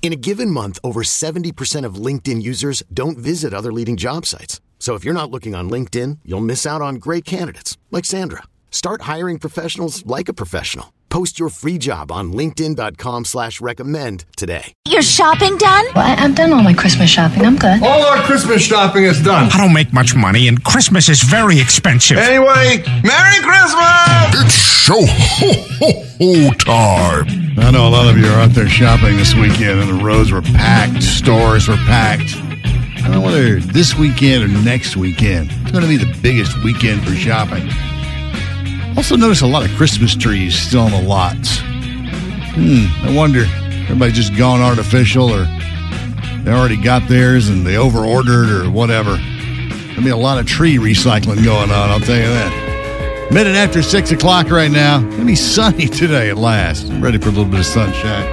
In a given month, over 70% of LinkedIn users don't visit other leading job sites. So if you're not looking on LinkedIn, you'll miss out on great candidates like Sandra. Start hiring professionals like a professional. Post your free job on linkedin.com slash recommend today. Your shopping done? Well, I- I've done all my Christmas shopping. I'm good. All our Christmas shopping is done. I don't make much money, and Christmas is very expensive. Anyway, Merry Christmas! It's show ho ho ho time. I know a lot of you are out there shopping this weekend, and the roads were packed, stores were packed. I don't know whether this weekend or next weekend. It's going to be the biggest weekend for shopping. Also, notice a lot of Christmas trees still on the lots. Hmm, I wonder, everybody just gone artificial, or they already got theirs and they overordered, or whatever. There'll be a lot of tree recycling going on, I'll tell you that. Minute after six o'clock right now. Gonna be sunny today at last. I'm ready for a little bit of sunshine.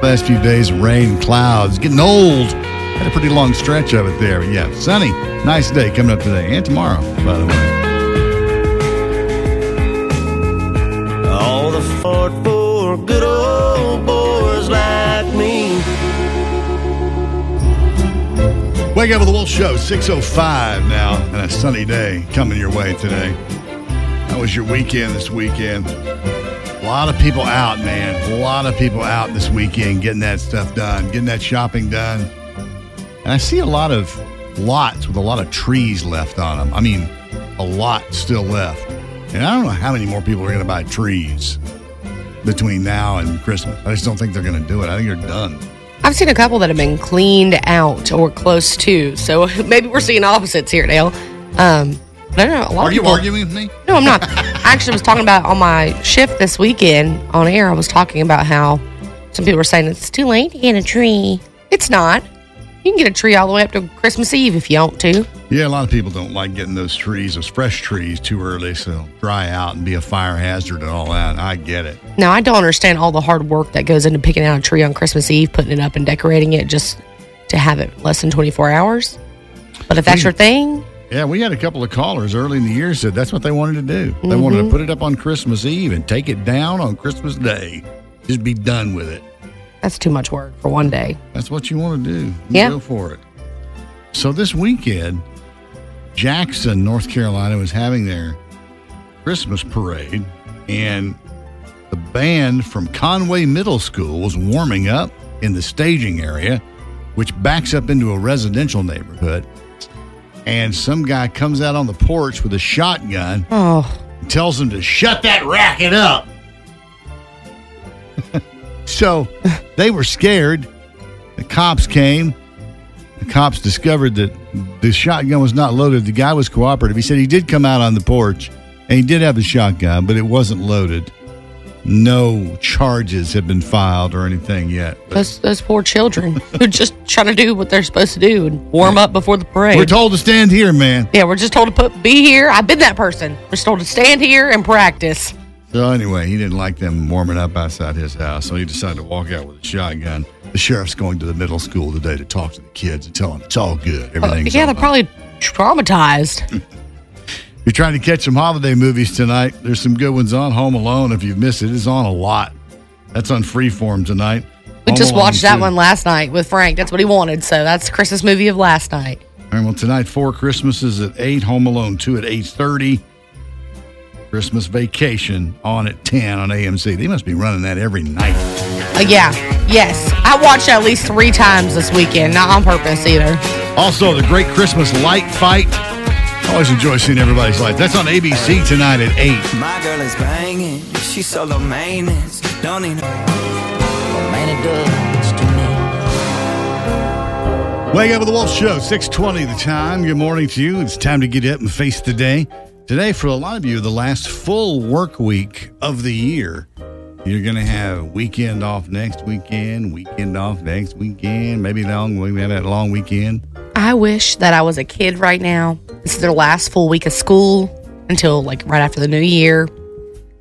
Last few days of rain clouds. Getting old. Had a pretty long stretch of it there. But yeah, sunny. Nice day coming up today and tomorrow, by the way. All the fought for good old boys like me. Wake up with the Wolf Show, 605 now, and a sunny day coming your way today. How was your weekend this weekend? A lot of people out, man. A lot of people out this weekend getting that stuff done, getting that shopping done. And I see a lot of lots with a lot of trees left on them. I mean, a lot still left. And I don't know how many more people are going to buy trees between now and Christmas. I just don't think they're going to do it. I think they're done. I've seen a couple that have been cleaned out or close to. So maybe we're seeing opposites here, Dale. Um, don't know. A lot Are of you people, arguing with me? No, I'm not. I actually was talking about on my shift this weekend on air. I was talking about how some people were saying it's too late to get a tree. It's not. You can get a tree all the way up to Christmas Eve if you want to. Yeah, a lot of people don't like getting those trees, those fresh trees, too early, so they'll dry out and be a fire hazard and all that. I get it. Now, I don't understand all the hard work that goes into picking out a tree on Christmas Eve, putting it up and decorating it just to have it less than 24 hours. But if that's your thing, Yeah, we had a couple of callers early in the year said that's what they wanted to do. They wanted to mm-hmm. put it up on Christmas Eve and take it down on Christmas Day. Just be done with it. that's too much work for one day. That's what you want to do. You Yeah. Go for it. So this weekend, Jackson, North Carolina was having their Christmas parade, and the band from Conway Middle School was warming up in the staging area, which backs up into a residential neighborhood. And some guy comes out on the porch with a shotgun Oh, and tells him to shut that racket up. so they were scared. The cops came. The cops discovered that the shotgun was not loaded. The guy was cooperative. He said he did come out on the porch and he did have the shotgun, but it wasn't loaded. No charges have been filed or anything yet. But those, those poor children who just trying to do what they're supposed to do and warm up before the parade. we're told to stand here, man. yeah, we're just told to put be here. I've been that person. We're just told to stand here and practice. So anyway, he didn't like them warming up outside his house, so he decided to walk out with a shotgun. The sheriff's going to the middle school today to talk to the kids and tell them it's all good. Uh, yeah, all they're probably traumatized. You're trying to catch some holiday movies tonight, there's some good ones on. Home Alone, if you've missed it, it's on a lot. That's on Freeform tonight. We Home just Alone watched that 2. one last night with Frank. That's what he wanted. So that's Christmas movie of last night. All right, well, tonight, Four Christmases at 8, Home Alone 2 at 8.30. Christmas Vacation on at 10 on AMC. They must be running that every night. Uh, yeah, yes. I watched at least three times this weekend, not on purpose either. Also, the Great Christmas Light Fight. I always enjoy seeing everybody's life. That's on ABC tonight at 8. My girl is banging, she's solo maintenance. Don't running. But man, it does. Wake up with the Wolf Show, 620 the time. Good morning to you. It's time to get up and face the day. Today, for a lot of you, the last full work week of the year. You're going to have weekend off next weekend, weekend off next weekend, maybe long, we have that long weekend. I wish that I was a kid right now. This is their last full week of school until like right after the new year.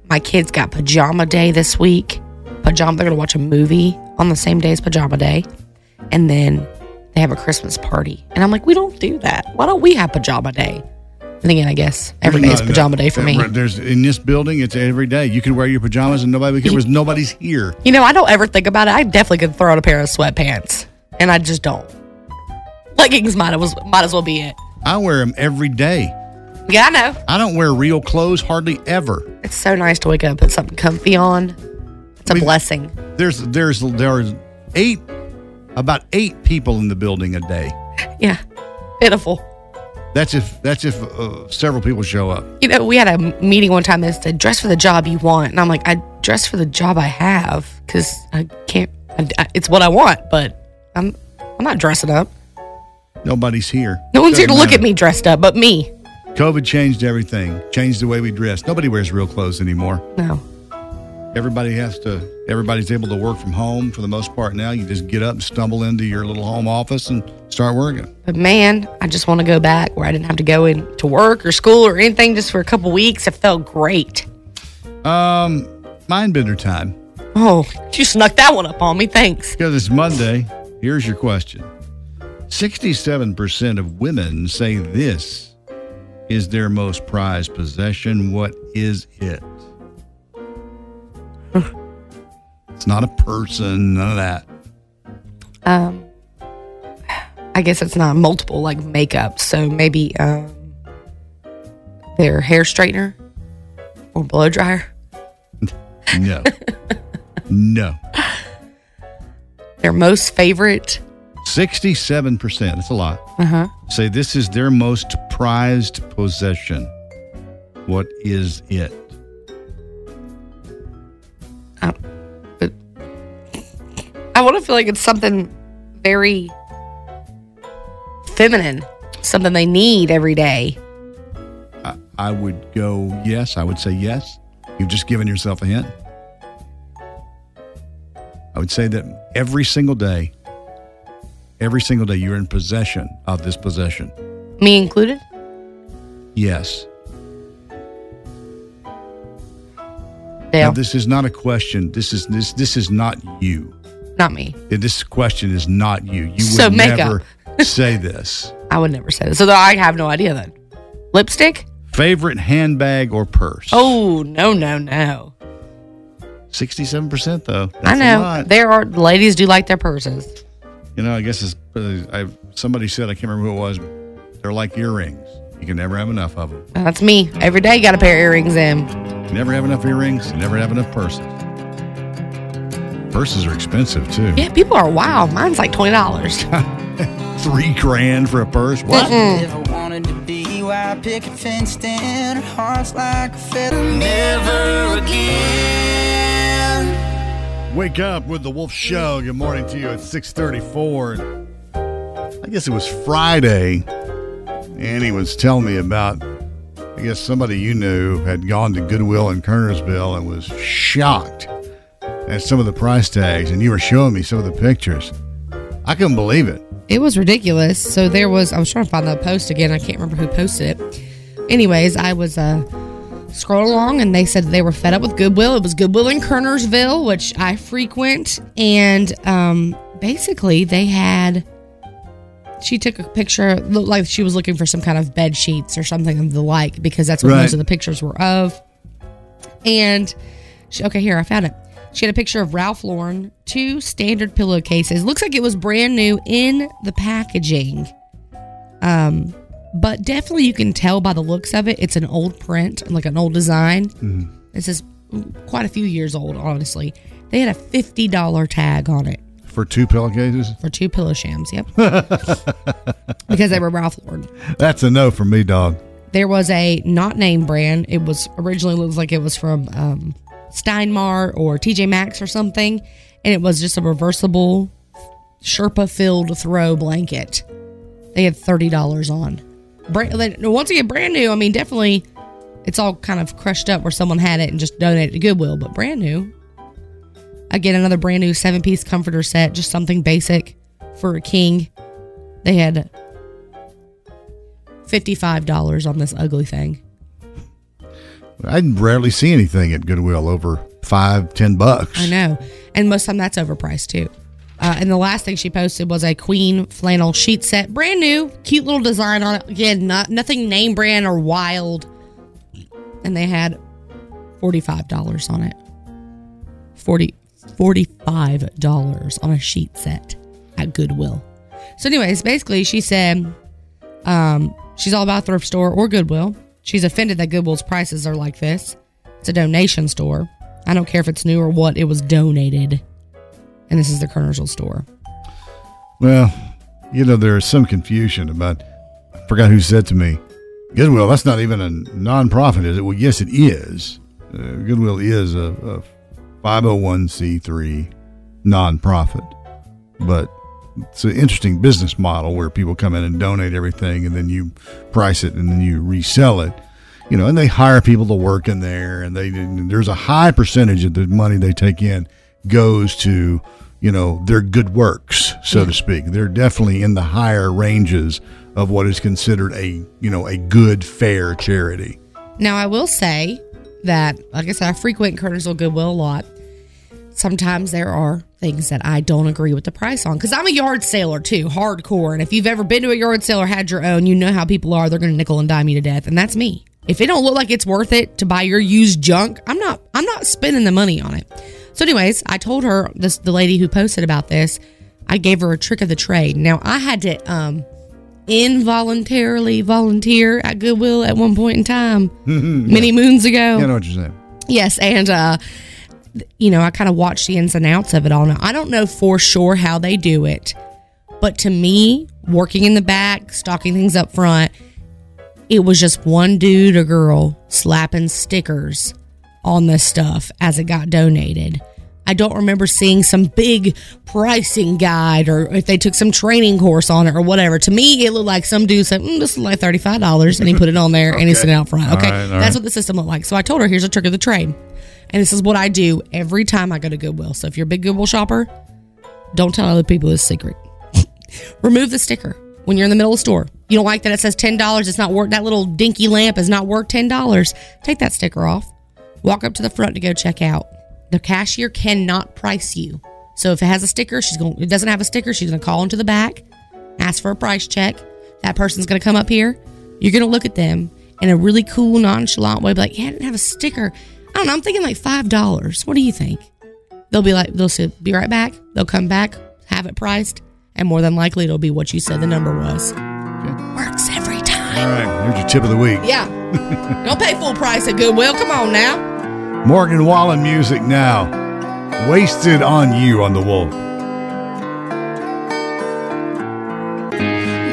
My kids got pajama day this week. Pajama, they're going to watch a movie on the same day as pajama day. And then they have a Christmas party. And I'm like, we don't do that. Why don't we have pajama day? And again, I guess every day is pajama day for me. There's in this building, it's every day. You can wear your pajamas and nobody because nobody's here. You know, I don't ever think about it. I definitely could throw out a pair of sweatpants, and I just don't. Leggings might as might as well be it. I wear them every day. Yeah, I know. I don't wear real clothes hardly ever. It's so nice to wake up and put something comfy on. It's a blessing. There's there's there's eight about eight people in the building a day. Yeah, pitiful. That's if that's if uh, several people show up. You know, we had a meeting one time that said, "Dress for the job you want," and I'm like, "I dress for the job I have because I can't. I, I- it's what I want, but I'm I'm not dressing up. Nobody's here. No one's here to look at me dressed up, but me. COVID changed everything. Changed the way we dress. Nobody wears real clothes anymore. No, Everybody has to. Everybody's able to work from home for the most part now. You just get up and stumble into your little home office and start working. But man, I just want to go back where I didn't have to go in to work or school or anything just for a couple weeks. It felt great. Um, mind bender time. Oh, you snuck that one up on me. Thanks. Because it's Monday, here's your question 67% of women say this is their most prized possession. What is it? it's not a person, none of that. Um, I guess it's not multiple like makeup, so maybe um, their hair straightener or blow dryer. No. no. Their most favorite. 67%, that's a lot. Uh huh. Say this is their most prized possession. What is it? but I want to feel like it's something very feminine, something they need every day. I, I would go yes. I would say yes. You've just given yourself a hint. I would say that every single day, every single day, you're in possession of this possession. Me included. Yes. Now, this is not a question. This is this this is not you. not me. This question is not you. You would So never say this. I would never say this. So I have no idea then. Lipstick? Favorite handbag or purse? Oh no no no! Sixty-seven percent though. That's I know there are ladies do like their purses. You know, I guess it's. Uh, I somebody said I can't remember who it was. They're like earrings. You can never have enough of them. That's me. Every day, you got a pair of earrings in. You never have enough earrings. You never have enough purses. Purses are expensive too. Yeah, people are wild. Mine's like twenty dollars. Three grand for a purse. What? Never wanted to be where I pick a fenced in. Heart's like a feather. Never again. Wake up with the Wolf Show. Good morning to you at six thirty-four. I guess it was Friday, and he was telling me about. I guess somebody you knew had gone to Goodwill in Kernersville and was shocked at some of the price tags, and you were showing me some of the pictures. I couldn't believe it. It was ridiculous. So there was. I was trying to find the post again. I can't remember who posted it. Anyways, I was uh scrolling along, and they said they were fed up with Goodwill. It was Goodwill in Kernersville, which I frequent, and um basically they had. She took a picture, looked like she was looking for some kind of bed sheets or something of the like, because that's what Right. most of the pictures were of. And she, okay, here I found it. She had a picture of Ralph Lauren, two standard pillowcases. Looks like it was brand new in the packaging. Um, but definitely you can tell by the looks of it, it's an old print, like an old design. This is quite a few years old, honestly. They had a fifty dollar tag on it For two pillowcases, for two pillow shams. Yep, because they were Ralph Lauren. that's a no for me, dog. There was a not name brand. It was originally looked like it was from um, Stein Mart or TJ Maxx or something, and it was just a reversible Sherpa filled throw blanket. They had thirty dollars on. Brand, once again, brand new. I mean, definitely, it's all kind of crushed up where someone had it and just donated to Goodwill, but brand new. Again, another brand new seven piece comforter set, just something basic for a king. They had $55 on this ugly thing. I rarely see anything at Goodwill over five, ten bucks. I know. And most of the time that's overpriced too. Uh, and the last thing she posted was a queen flannel sheet set, brand new, cute little design on it. Again, not nothing name brand or wild. And they had $45 on it. 40 $45 on a sheet set at Goodwill. So, anyways, basically, she said um, she's all about thrift store or Goodwill. She's offended that Goodwill's prices are like this. It's a donation store. I don't care if it's new or what, it was donated. And this is the Kernersville store. Well, you know, there's some confusion about, I forgot who said to me, Goodwill, that's not even a nonprofit, is it? Well, yes, it is. Uh, Goodwill is a, a 501c3 nonprofit. But it's an interesting business model where people come in and donate everything and then you price it and then you resell it. You know, and they hire people to work in there and they and there's a high percentage of the money they take in goes to, you know, their good works, so yeah. to speak. They're definitely in the higher ranges of what is considered a, you know, a good fair charity. Now, I will say that, like I said, I frequent Kernersville Goodwill a lot sometimes there are things that I don't agree with the price on because I'm a yard sailor too, hardcore. And if you've ever been to a yard sale or had your own, you know how people are. They're going to nickel and dime you to death, and that's me. If it don't look like it's worth it to buy your used junk, I'm not. I'm not spending the money on it. So, anyways, I told her this the lady who posted about this. I gave her a trick of the trade. Now I had to um involuntarily volunteer at Goodwill at one point in time, many moons ago. You know what you're saying? Yes, and uh you know, I kind of watched the ins and outs of it all. Now, I don't know for sure how they do it, but to me, working in the back, stocking things up front, it was just one dude or girl slapping stickers on this stuff as it got donated. I don't remember seeing some big pricing guide or if they took some training course on it or whatever. To me, it looked like some dude said, mm, "This is like thirty five dollars," and he put it on there okay. and he sent it out front. Okay, all right, all that's right. what the system looked like. So I told her, "Here's a trick of the trade." And this is what I do every time I go to Goodwill. So if you're a big Goodwill shopper, don't tell other people this secret. Remove the sticker when you're in the middle of the store. You don't like that it says $10. It's not worth that little dinky lamp is not worth $10. Take that sticker off. Walk up to the front to go check out. The cashier cannot price you. So if it has a sticker, she's going it doesn't have a sticker, she's going to call into the back, ask for a price check. That person's going to come up here. You're going to look at them in a really cool, nonchalant way, be like, "Yeah, I didn't have a sticker." I don't know. I'm thinking like five dollars. What do you think? They'll be like, they'll say, be right back. They'll come back, have it priced, and more than likely it'll be what you said the number was. Okay. Works every time. All right, here's your tip of the week. Yeah. don't pay full price at Goodwill. Come on now. Morgan Wallen music now. Wasted on you on the wolf. No,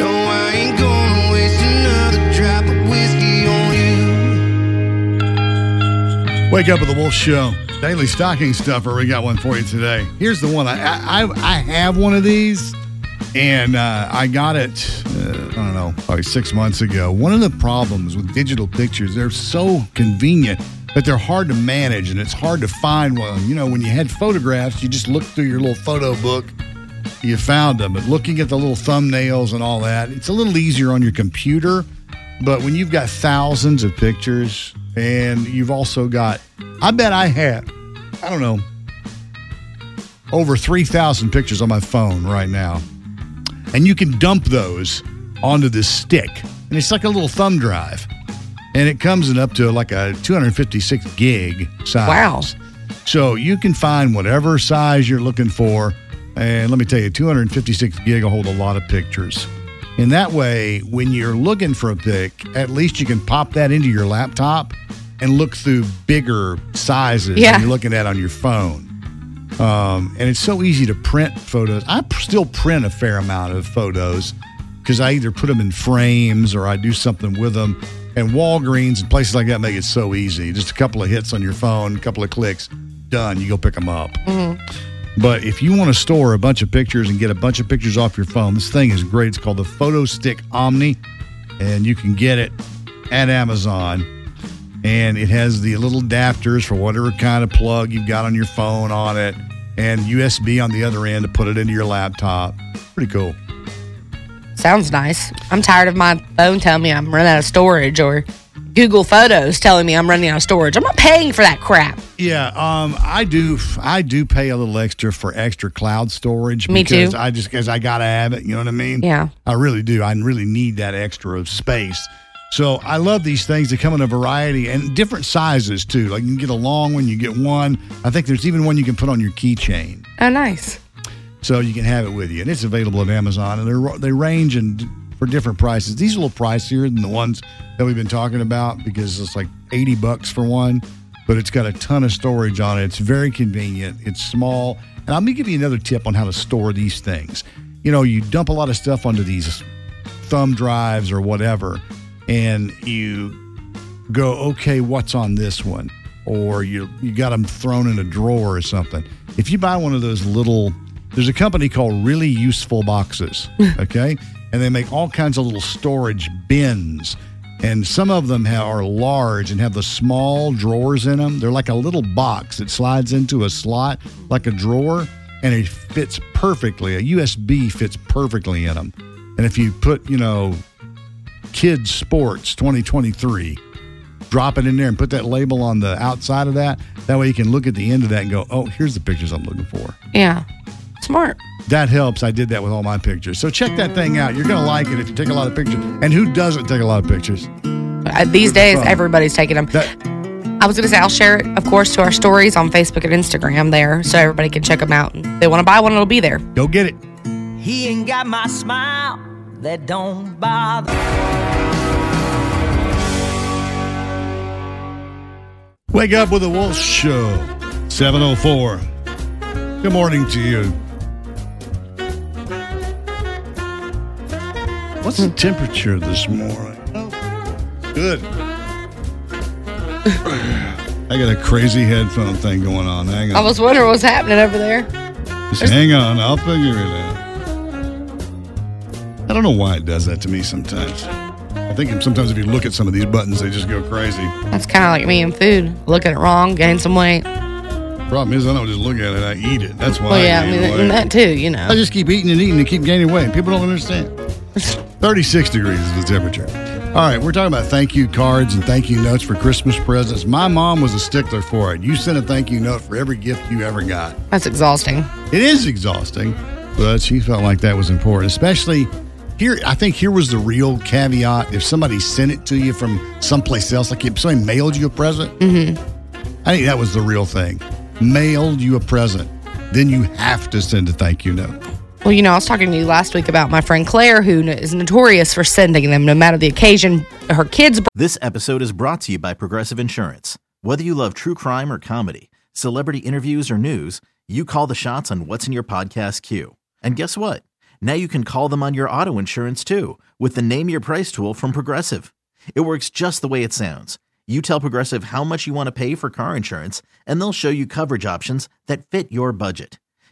I ain't gonna waste another drop of whiskey on you. Wake up with the Wolf Show. Daily stocking stuffer. We got one for you today. Here's the one. I I, I have one of these, and uh, I got it. Uh, I don't know, probably six months ago. One of the problems with digital pictures, they're so convenient, but they're hard to manage, and it's hard to find one. You know, when you had photographs, you just looked through your little photo book. You found them, but looking at the little thumbnails and all that, it's a little easier on your computer. But when you've got thousands of pictures, and you've also got, I bet I have, I don't know, over 3,000 pictures on my phone right now. And you can dump those onto this stick. And it's like a little thumb drive. And it comes in up to like a 256 gig size. Wow. So you can find whatever size you're looking for. And let me tell you, 256 gig will hold a lot of pictures. And that way, when you're looking for a pic, at least you can pop that into your laptop and look through bigger sizes yeah. than you're looking at on your phone. Um, and it's so easy to print photos. I still print a fair amount of photos because I either put them in frames or I do something with them. And Walgreens and places like that make it so easy. Just a couple of hits on your phone, a couple of clicks, done. You go pick them up. Mm-hmm. But if you want to store a bunch of pictures and get a bunch of pictures off your phone, this thing is great. It's called the Photo Stick Omni, and you can get it at Amazon. And it has the little adapters for whatever kind of plug you've got on your phone on it, and USB on the other end to put it into your laptop. Pretty cool. Sounds nice. I'm tired of my phone telling me I'm running out of storage or Google Photos telling me I'm running out of storage. I'm not paying for that crap. Yeah, um, I do. I do pay a little extra for extra cloud storage. Me too. because I just because I gotta have it. You know what I mean? Yeah. I really do. I really need that extra of space. So I love these things. They come in a variety and different sizes too. Like you can get a long one, you get one. I think there's even one you can put on your keychain, Oh, nice. So you can have it with you. And it's available at Amazon, and they range and for different prices. These are a little pricier than the ones that we've been talking about because it's like eighty bucks for one, but it's got a ton of storage on it. It's very convenient. It's small, and I'm gonna give you another tip on how to store these things. You know, you dump a lot of stuff onto these thumb drives or whatever, and you go, okay, what's on this one? Or you you got them thrown in a drawer or something. If you buy one of those little, there's a company called Really Useful Boxes, okay, and they make all kinds of little storage bins, and some of them ha are large and have the small drawers in them. They're like a little box that slides into a slot like a drawer, and it fits perfectly. A USB fits perfectly in them. And if you put, you know, kids sports 2023 drop it in there and put that label on the outside of that that way you can look at the end of that and go oh here's the pictures i'm looking for Yeah. Smart. that helps i did that with all my pictures so check that thing out you're gonna like it if you take a lot of pictures and who doesn't take a lot of pictures Uh, these days, From- everybody's taking them. that I was going to say, I'll share it, of course, to our stories on Facebook and Instagram there so everybody can check them out. And if they want to buy one, it'll be there. go get it He ain't got my smile that don't bother. wake up with the wolf show 704 good morning to you what's the temperature this morning oh, good I got a crazy headphone thing going on. Hang on. I was wondering what's happening over there. Just hang on. I'll figure it out. I don't know why it does that to me sometimes. I think sometimes if you look at some of these buttons, they just go crazy. That's kind of like me and food. Look at it wrong, gain some weight. Problem is, I don't just look at it, I eat it. That's why Well, yeah, I gain mean, and that too, you know. I just keep eating and eating and keep gaining weight. People don't understand. 36 degrees is the temperature. All right, we're talking about thank you cards and thank you notes for Christmas presents. My mom was a stickler for it. You sent a thank you note for every gift you ever got. That's exhausting. It is exhausting, but she felt like that was important, especially here. I think here was the real caveat. If somebody sent it to you from someplace else, like if somebody mailed you a present, Mm-hmm. I think that was the real thing. Mailed you a present, then you have to send a thank you note. Well, you know, I was talking to you last week about my friend Claire, who is notorious for sending them no matter the occasion. Her kids' This episode is brought to you by Progressive Insurance. Whether you love true crime or comedy, celebrity interviews or news, you call the shots on what's in your podcast queue. And guess what? Now you can call them on your auto insurance too with the Name Your Price tool from Progressive. It works just the way it sounds. You tell Progressive how much you want to pay for car insurance, and they'll show you coverage options that fit your budget.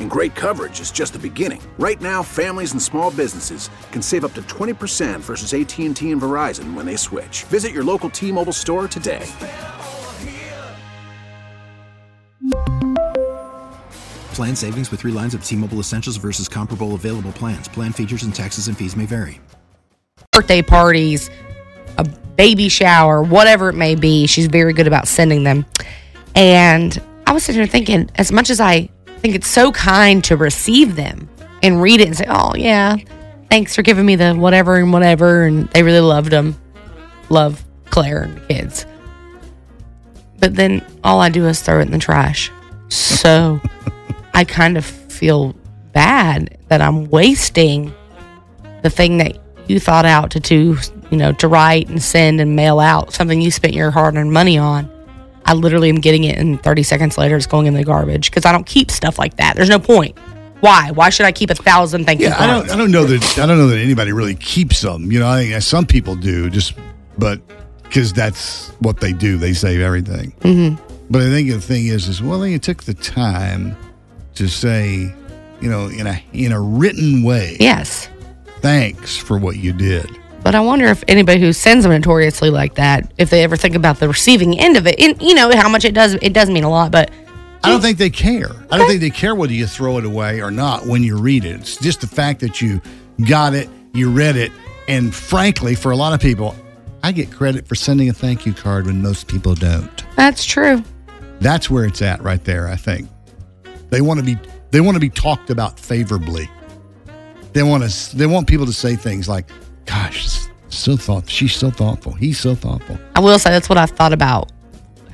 And great coverage is just the beginning. Right now, families and small businesses can save up to 20% versus AT&T and Verizon when they switch. Visit your local T-Mobile store today. Plan savings with three lines of T Mobile Essentials versus comparable available plans. Plan features and taxes and fees may vary. Birthday parties, a baby shower, whatever it may be, she's very good about sending them. And I was sitting here thinking, as much as I think it's so kind to receive them and read it and say, oh, yeah, thanks for giving me the whatever and whatever. And they really loved them. Love Claire and the kids. But then all I do is throw it in the trash. So I kind of feel bad that I'm wasting the thing that you thought out to do, you know, to write and send and mail out something you spent your hard earned money on. I literally am getting it, and 30 seconds later, it's going in the garbage because I don't keep stuff like that. There's no point. Why? Why should I keep a thousand thank you Yeah, I don't. I don't know that. I don't know that anybody really keeps them. You know, I think some people do, just but because that's what they do. They save everything. Mm-hmm. But I think the thing is, is well, you took the time to say, you know, in a in a written way, Yes. thanks for what you did. But I wonder if anybody who sends them notoriously like that, if they ever think about the receiving end of it, and you know how much it does. It does mean a lot, but I don't think they care. I don't think they care whether you throw it away or not when you read it. It's just the fact that you got it, you read it, and frankly, for a lot of people, I get credit for sending a thank you card when most people don't. that's true. That's where it's at right there, I think. They want to be they want to be talked about favorably. They want to they want people to say things like, "Gosh, so thoughtful. She's so thoughtful. He's so thoughtful." I will say that's what I've thought about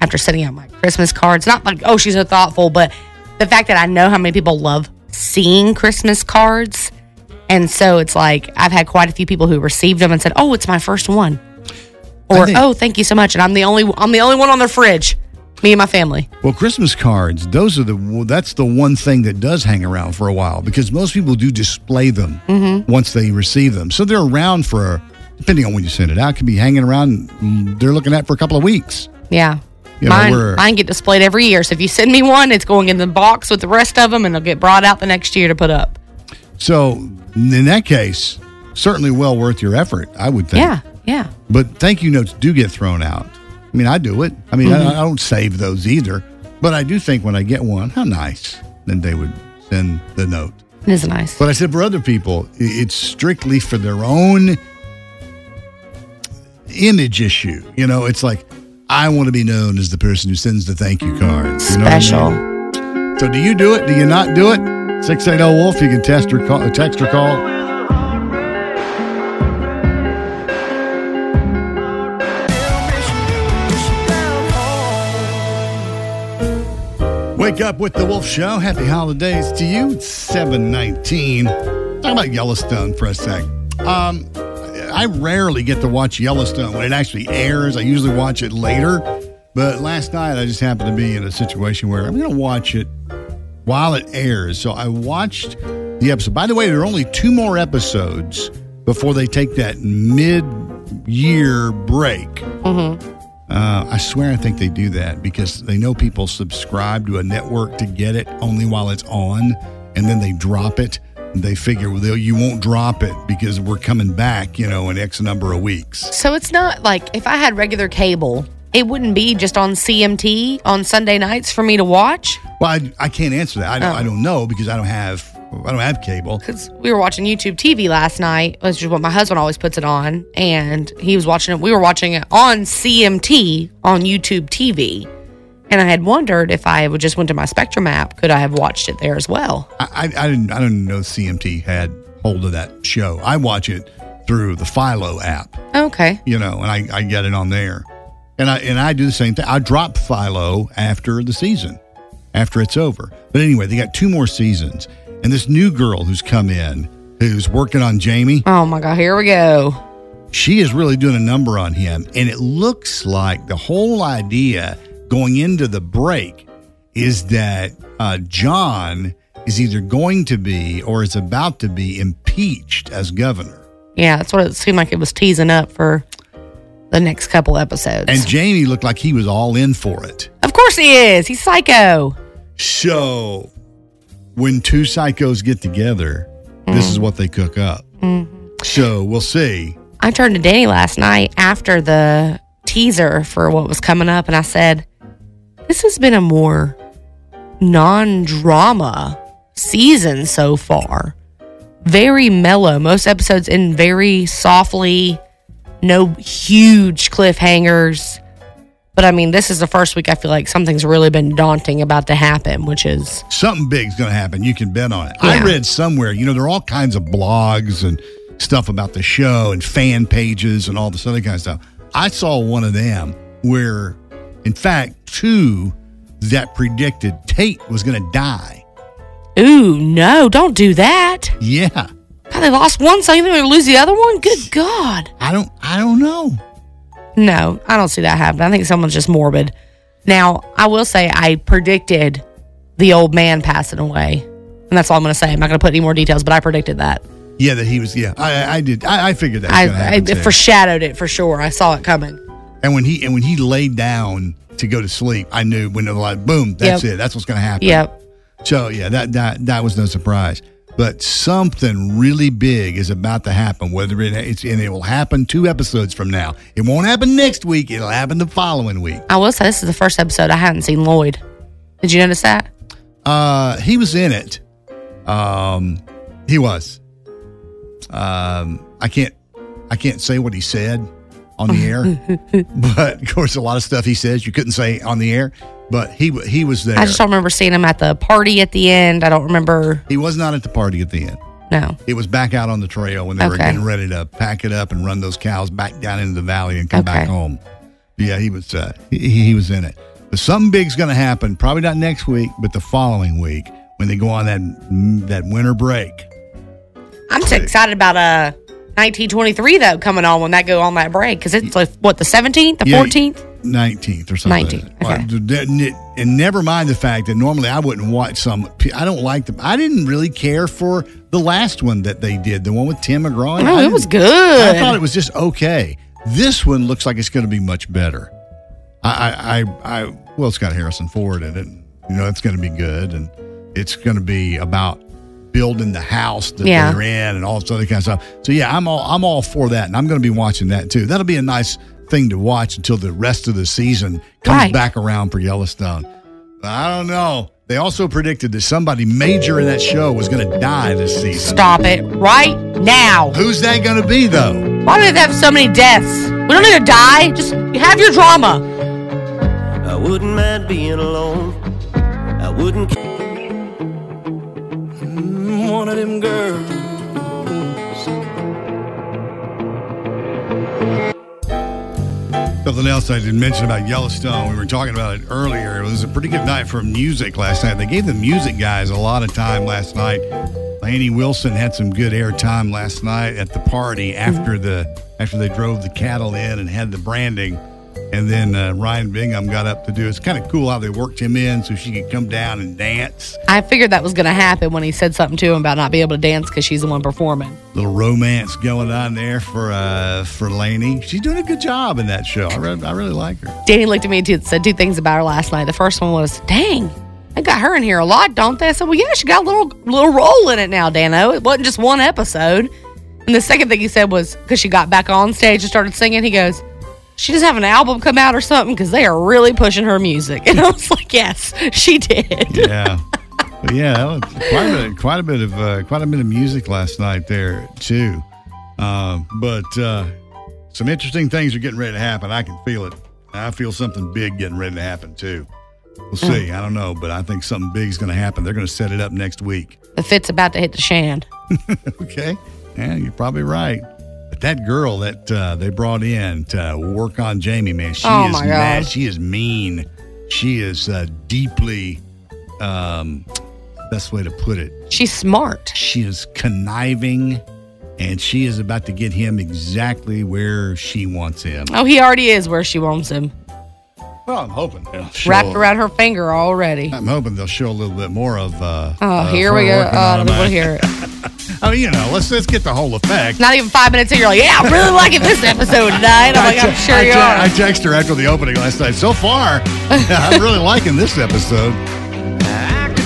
after sending out my Christmas cards. Not like, oh, she's so thoughtful, but the fact that I know how many people love seeing Christmas cards. And so it's like I've had quite a few people who received them and said, "Oh, it's my first one," or think- "Oh, thank you so much," and I'm the only I'm the only one on their fridge. Me and my family. Well, Christmas cards, those are the that's the one thing that does hang around for a while because most people do display them Mhm. once they receive them. So they're around for depending on when you send it out, can be hanging around mm, they're looking at for a couple of weeks. Yeah. You know, mine, we're- mine get displayed every year. So if you send me one, it's going in the box with the rest of them, and it'll get brought out the next year to put up. So in that case, certainly well worth your effort, I would think. Yeah, yeah. But thank you notes do get thrown out. I mean, I do it. I mean, Mhm. I, I don't save those either. But I do think when I get one, how nice, then they would send the note. It is nice. But I said for other people, it's strictly for their own image issue. You know, it's like, I want to be known as the person who sends the thank you cards. You know I Special. mean? So do you do it? Do you not do it? 680 Wolf, you can test or call, text or call. Wake up with the Wolf Show. Happy holidays to you. It's 719. Talk about Yellowstone for a sec. Um, I rarely get to watch Yellowstone when it actually airs. I usually watch it later. But last night I just happened to be in a situation where I'm going to watch it while it airs. So I watched the episode. By the way, there are only two more episodes before they take that mid year break. Mm-hmm. Uh, I swear I think they do that because they know people subscribe to a network to get it only while it's on, and then they drop it. They figure well, they'll- you won't drop it because we're coming back, you know, in X number of weeks. So it's not like if I had regular cable, it wouldn't be just on CMT on Sunday nights for me to watch. Well, I, I can't answer that. I don't, Oh. I don't know because I don't have I don't have cable. Because we were watching YouTube TV last night, which is what my husband always puts it on, and he was watching it. We were watching it on CMT on YouTube TV, and I had wondered if I would just went to my Spectrum app, could I have watched it there as well? I, I, I didn't I didn't know CMT had hold of that show. I watch it through the Philo app. Okay. you know, and I, I get it on there. And I and I do the same thing. I drop Philo after the season, after it's over. But anyway, they got two more seasons. And this new girl who's come in, who's working on Jamie, Oh my God, here we go. she is really doing a number on him. And it looks like the whole idea going into the break is that uh, John is either going to be or is about to be impeached as governor. Yeah, that's what it seemed like it was teasing up for the next couple episodes. And Jamie looked like he was all in for it. of course he is. He's psycho. So, when two psychos get together, this is mm. what they cook up. Mm-hmm. So, we'll see. I turned to Danny last night after the teaser for what was coming up, and I said, "This has been a more non drama season so far. Very mellow. Most episodes in very softly, no huge cliffhangers. But I mean, this is the first week I feel like something's really been daunting about to happen, which is Something big's going to happen. You can bet on it. Yeah. I read somewhere, you know, there are all kinds of blogs and stuff about the show and fan pages and all this other kind of stuff. I saw one of them where, in fact, two that predicted Tate was going to die. ooh, no, don't do that. Yeah. God, they lost one, so you think they're gonna lose the other one? Good God. I don't I don't know. No, I don't see that happening. I think someone's just morbid. Now, I will say I predicted the old man passing away. And that's all I'm going to say. I'm not going to put any more details, but I predicted that. Yeah, that he was. Yeah, I, I did. I, I figured that was I, I too. foreshadowed it for sure. I saw it coming. and when he and when he laid down to go to sleep, I knew when they're like, boom, that's Yep. it. That's what's going to happen. Yep. So yeah, that that that was no surprise. But something really big is about to happen. Whether it, it's and it will happen two episodes from now. It won't happen next week. It'll happen the following week. I will say this is the first episode I hadn't seen Lloyd. Did you notice that? Uh, he was in it. Um, he was. Um, I can't, I can't say what he said on the air, but of course, a lot of stuff he says you couldn't say on the air. But he he was there. I just don't remember seeing him at the party at the end. I don't remember. he was not at the party at the end. No. It was back out on the trail when they were getting ready to pack it up and run those cows back down into the valley and come back home. Yeah, he was uh, he, he was in it. But something big's going to happen. Probably not next week, but the following week when they go on that that winter break. I'm so excited about uh 1923 though coming on when that go on that break because it's like what the 17th, the Yeah, 14th. 19th or something. 19th, Well, okay. And never mind the fact that normally I wouldn't watch some. I don't like them. I didn't really care for the last one that they did, the one with Tim McGraw. Oh, it was good. I thought it was just okay. This one looks like it's going to be much better. I, I, I, I well, it's got Harrison Ford in it. You know, it's going to be good, and it's going to be about building the house that Yeah. they're in and all this other kind of stuff. So yeah, I'm all I'm all for that, and I'm going to be watching that too. That'll be a nice thing to watch until the rest of the season comes Right. back around for Yellowstone. But I don't know. They also predicted that somebody major in that show was going to die this season. Stop it right now. Who's that going to be though? Why do they have so many deaths? We don't need to die. Just have your drama. I wouldn't mind being alone. I wouldn't. One of them girls. Something else I didn't mention about Yellowstone, we were talking about it earlier. It was a pretty good night for music last night. They gave the music guys a lot of time last night. Lainey Wilson had some good airtime last night at the party after the after they drove the cattle in and had the branding. And then uh, Ryan Bingham got up to do it. It's kind of cool how they worked him in so she could come down and dance. I figured that was going to happen when he said something to him about not being able to dance because she's the one performing. Little romance going on there for uh, for Lainey. She's doing a good job in that show. I really, I really like her. Danny looked at me and said two things about her last night. The first one was, "Dang, they got her in here a lot, don't they?" I said, "Well, yeah, she got a little little role in it now, Dano. It wasn't just one episode." And the second thing he said was because she got back on stage and started singing. He goes, "She just have an album come out or something because they are really pushing her music." And I was like, "Yes, she did." yeah. Yeah, that was quite a bit, quite a bit of uh, quite a bit of music last night there too. Uh, but uh, some interesting things are getting ready to happen. I can feel it. I feel something big getting ready to happen too. We'll see. I don't know, but I think something big is going to happen. They're going to set it up next week. The fit's about to hit the shan. okay. Yeah, you're probably right. But that girl that uh, they brought in to work on Jamie, man, she Oh, is mad. She is mean. She is uh, deeply, um, best way to put it, She's smart. she is conniving and she is about to get him exactly where she wants him. Oh, he already is where she wants him, Well, I'm hoping they'll show, wrapped around her finger already. I'm hoping they'll show a little bit more of. Uh, Oh, of here we go. Oh, I don't want to hear it. Oh, you know, let's let's get the whole effect. Not even five minutes in, you're like, yeah, I'm really liking this episode tonight. I'm like, I I'm sure I you are. I texted her after the opening last night. So far, I'm really liking this episode. I could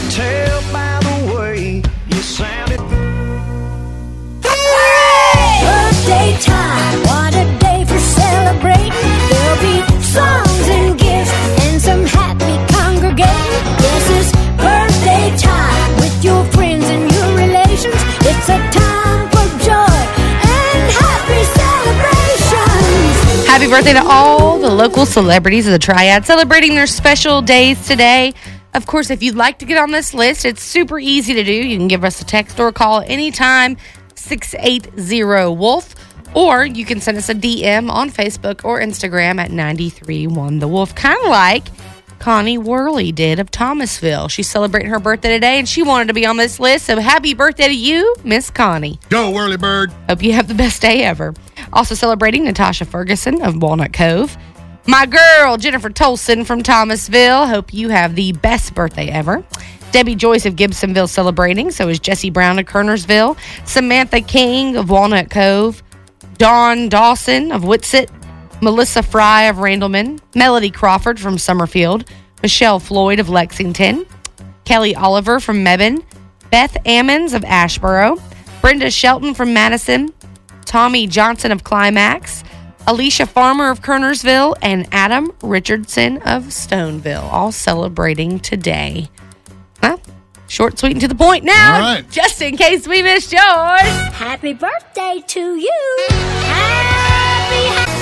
Happy birthday to all the local celebrities of the Triad celebrating their special days today. Of course, if you'd like to get on this list, it's super easy to do. You can give us a text or a call anytime, 680 Wolf, or you can send us a DM on Facebook or Instagram at 931 The Wolf, kind of like Connie Worley did of Thomasville. She's celebrating her birthday today and she wanted to be on this list. So happy birthday to you, Miss Connie. Go, Whirly Bird. Hope you have the best day ever. Also celebrating Natasha Ferguson of Walnut Cove. My girl, Jennifer Tolson from Thomasville. Hope you have the best birthday ever. Debbie Joyce of Gibsonville celebrating. So is Jesse Brown of Kernersville. Samantha King of Walnut Cove. Dawn Dawson of Whitsett. Melissa Fry of Randleman. Melody Crawford from Summerfield. Michelle Floyd of Lexington. Kelly Oliver from Mebane. Beth Ammons of Asheboro. Brenda Shelton from Madison. Tommy Johnson of Climax. Alicia Farmer of Kernersville, and Adam Richardson of Stoneville, all celebrating today. Well, short, sweet, and to the point now, All right. just in case we missed yours. Happy birthday to you. Happy,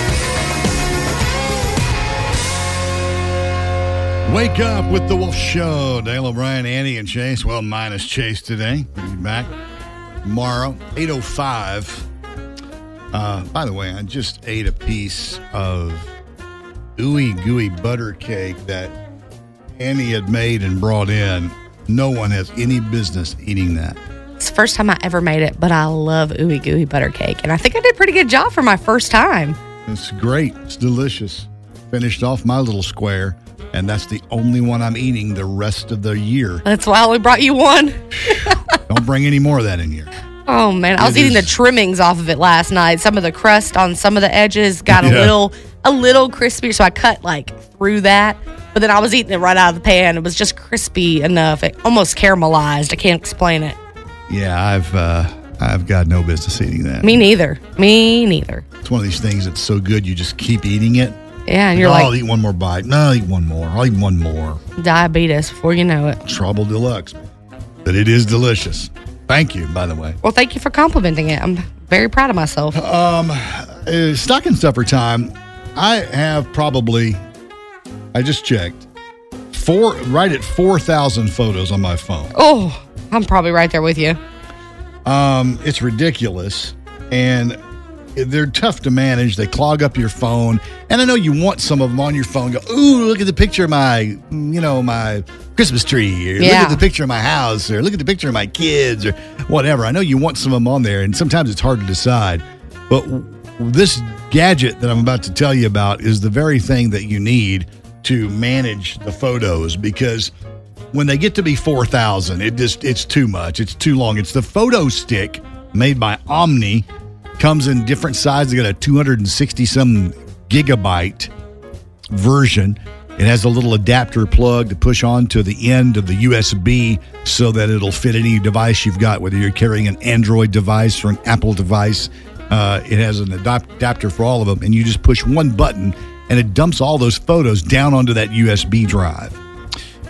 Wake up with the Wolf Show. Dale O'Brien, Annie, and Chase. Well, minus Chase today. We'll be back tomorrow, 8.05. Uh, by the way, I just ate a piece of ooey gooey butter cake that Annie had made and brought in. No one has any business eating that. It's the first time I ever made it, but I love ooey gooey butter cake, and I think I did a pretty good job for my first time. It's great. It's delicious. Finished off my little square, and that's the only one I'm eating the rest of the year. That's why I only brought you one. Don't bring any more of that in here. Oh man, I was It eating is- the trimmings off of it last night. Some of the crust on some of the edges got a Yeah. little a little crispy, so I cut like through that. But then I was eating it right out of the pan. It was just crispy enough. It almost caramelized. I can't explain it. Yeah, I've uh, I've got no business eating that. Me neither. Me neither. It's one of these things that's so good you just keep eating it. Yeah, and Like, you're "Oh, I'll eat one more bite. No, I'll eat one more. I'll eat one more. diabetes before you know it. Trouble deluxe. But it is delicious. Thank you, by the way. Well, thank you for complimenting it. I'm very proud of myself. Um, uh, stocking stuffer time. I have probably, I just checked, four right at four thousand photos on my phone. Oh, I'm probably right there with you. Um, it's ridiculous, and they're tough to manage. They clog up your phone, and I know you want some of them on your phone. Go, ooh, look at the picture of my, you know, my Christmas tree, or look at the picture of my house, or look at the picture of my kids, or whatever. I know you want some of them on there, and sometimes it's hard to decide. But w- this gadget that I'm about to tell you about is the very thing that you need to manage the photos because when they get to be 4000 it just it's too much. It's too long. It's the photo stick made by omni comes in different sizes. They got a 260 some gigabyte version it has a little adapter plug to push onto the end of the usb so that it'll fit any device you've got whether you're carrying an android device or an apple device uh, it has an adap- adapter for all of them and you just push one button and it dumps all those photos down onto that usb drive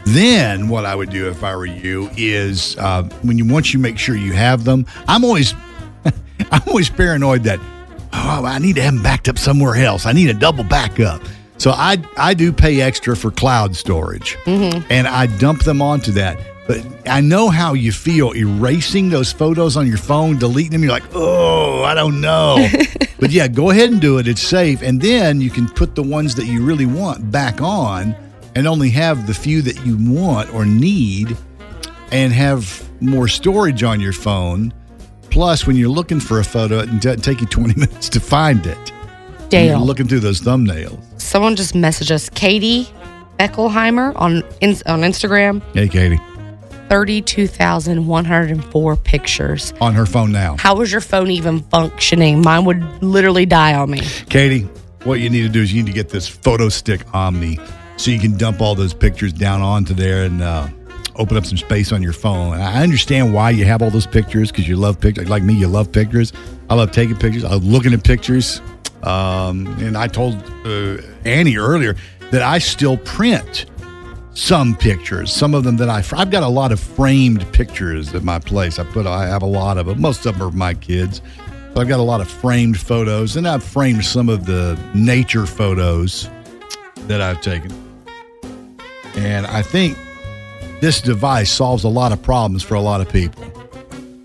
then what I would do if I were you is uh, when you once you make sure you have them, I'm always I'm always paranoid that oh I need to have them backed up somewhere else. I need a double backup. So I I do pay extra for cloud storage, mm-hmm. and I dump them onto that. But I know how you feel erasing those photos on your phone, deleting them. You're like, oh, I don't know. but yeah, go ahead and do it. It's safe, and then you can put the ones that you really want back on and only have the few that you want or need and have more storage on your phone. Plus, when you're looking for a photo, it doesn't take you 20 minutes to find it. When You're Dale. looking through those thumbnails. Someone just messaged us, Katie Beckelheimer on in, on Instagram. Hey, Katie. Thirty-two thousand one hundred and four pictures. On her phone now. How is your phone even functioning? Mine would literally die on me. Katie, what you need to do is you need to get this photo stick Omni so you can dump all those pictures down onto there and uh, open up some space on your phone. And I understand why you have all those pictures because you love pictures. Like me, you love pictures. I love taking pictures. I love looking at pictures. Um, and I told uh, Annie earlier that I still print some pictures. Some of them that I I've got a lot of framed pictures at my place. I put I have a lot of them. Most of them are my kids. So I've got a lot of framed photos, and I've framed some of the nature photos that I've taken. And I think this device solves a lot of problems for a lot of people.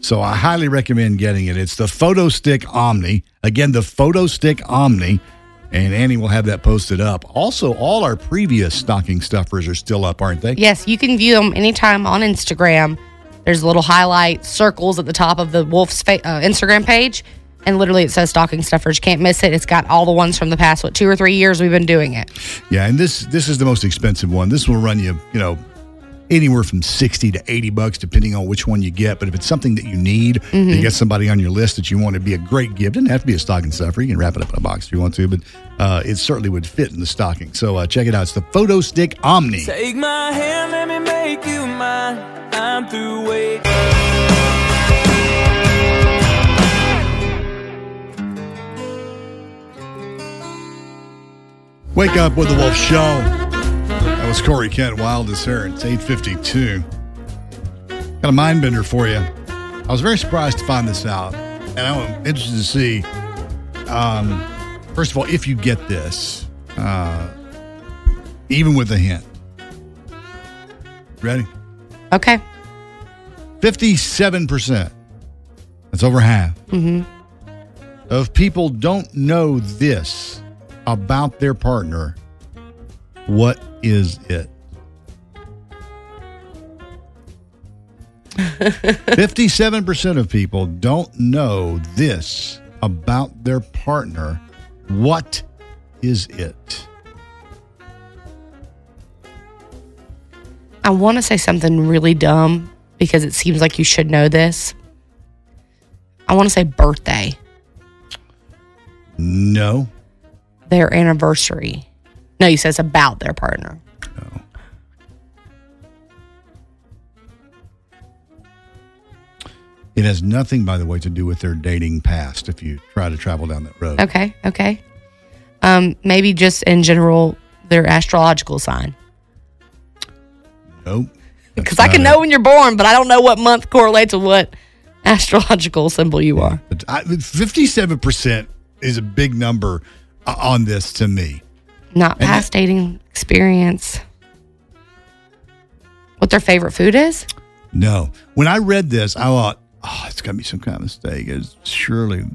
So I highly recommend getting it. It's the Photo Stick Omni. Again, the Photo Stick Omni. And Annie will have that posted up. Also, all our previous stocking stuffers are still up, aren't they? Yes, you can view them anytime on Instagram. There's little highlight circles at the top of the Wolf's fa- uh, Instagram page, and literally it says stocking stuffers. You can't miss it. It's got all the ones from the past what two or three years we've been doing it. Yeah, and this this is the most expensive one. This will run you, you know, anywhere from 60 to 80 bucks depending on which one you get but if it's something that you need Mm-hmm. you get somebody on your list that you want to be a great gift doesn't have to be a stocking stuffer you can wrap it up in a box if you want to but uh, it certainly would fit in the stocking so uh, check it out it's the photo stick omni Take my hand, let me make you mine. I'm through waiting. wake up with the wolf show that was corey kent Wild as Her it's 852 got a mind bender for you. I was very surprised to find this out and i'm interested to see um, first of all if you get this uh, even with a hint. Ready? Okay. 57% that's over half. Mm-hmm. of people don't know this about their partner what is it? 57% of people don't know this about their partner. What is it? I want to say something really dumb because it seems like you should know this. I want to say birthday, no. Their anniversary. No, you said it's about their partner. it has nothing by the way to do with their dating past if you try to travel down that road Okay, okay. Um, maybe just in general, their astrological sign. nope Because I can know when you're born, but I don't know what month correlates with what astrological symbol you are. I, 57% is a big number uh, on this to me. Not And past dating experience. What their favorite food is? No. When I read this, I thought, oh, it's got to be some kind of mistake. It's surely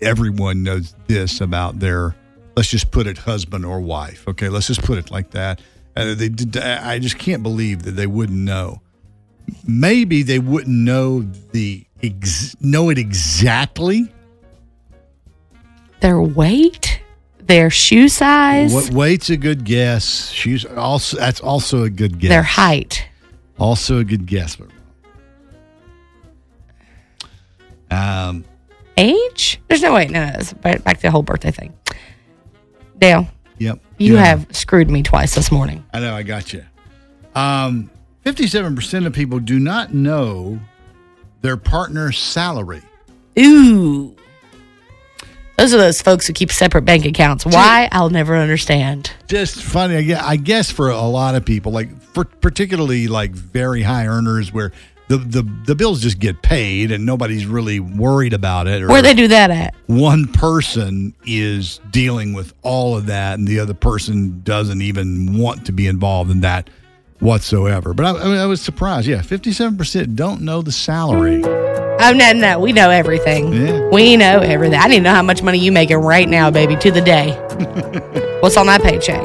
everyone knows this about their, let's just put it husband or wife. Okay, let's just put it like that. And they did, uh, I just can't believe that they wouldn't know. Maybe they wouldn't know the ex, know it exactly. Their weight? Their shoe size? What weight's a good guess? She's also that's also a good guess. Their height? Also a good guess. But um, Age? There's no way. No, no, it's back back to the whole birthday thing. Dale, yep. you Yeah. have screwed me twice this morning. I know. I got you. Um, fifty-seven percent of people do not know their partner's salary. Ooh. Those are those folks who keep separate bank accounts. Why? I'll never understand. Just funny, I guess, I guess for a lot of people, like for particularly like very high earners, where the the, the bills just get paid and nobody's really worried about it. Or Where they do that at? one person is dealing with all of that, and the other person doesn't even want to be involved in that whatsoever. But I, I, mean, I was surprised. Yeah, fifty-seven percent don't know the salary. Oh no, no, we know everything. Yeah. We know everything. I need to know how much money you making right now, baby, to the day. What's on that paycheck?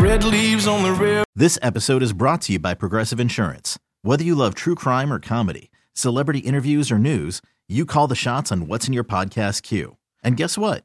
Red leaves on the river. This episode is brought to you by Progressive Insurance. Whether you love true crime or comedy, celebrity interviews or news, you call the shots on what's in your podcast queue. And guess what?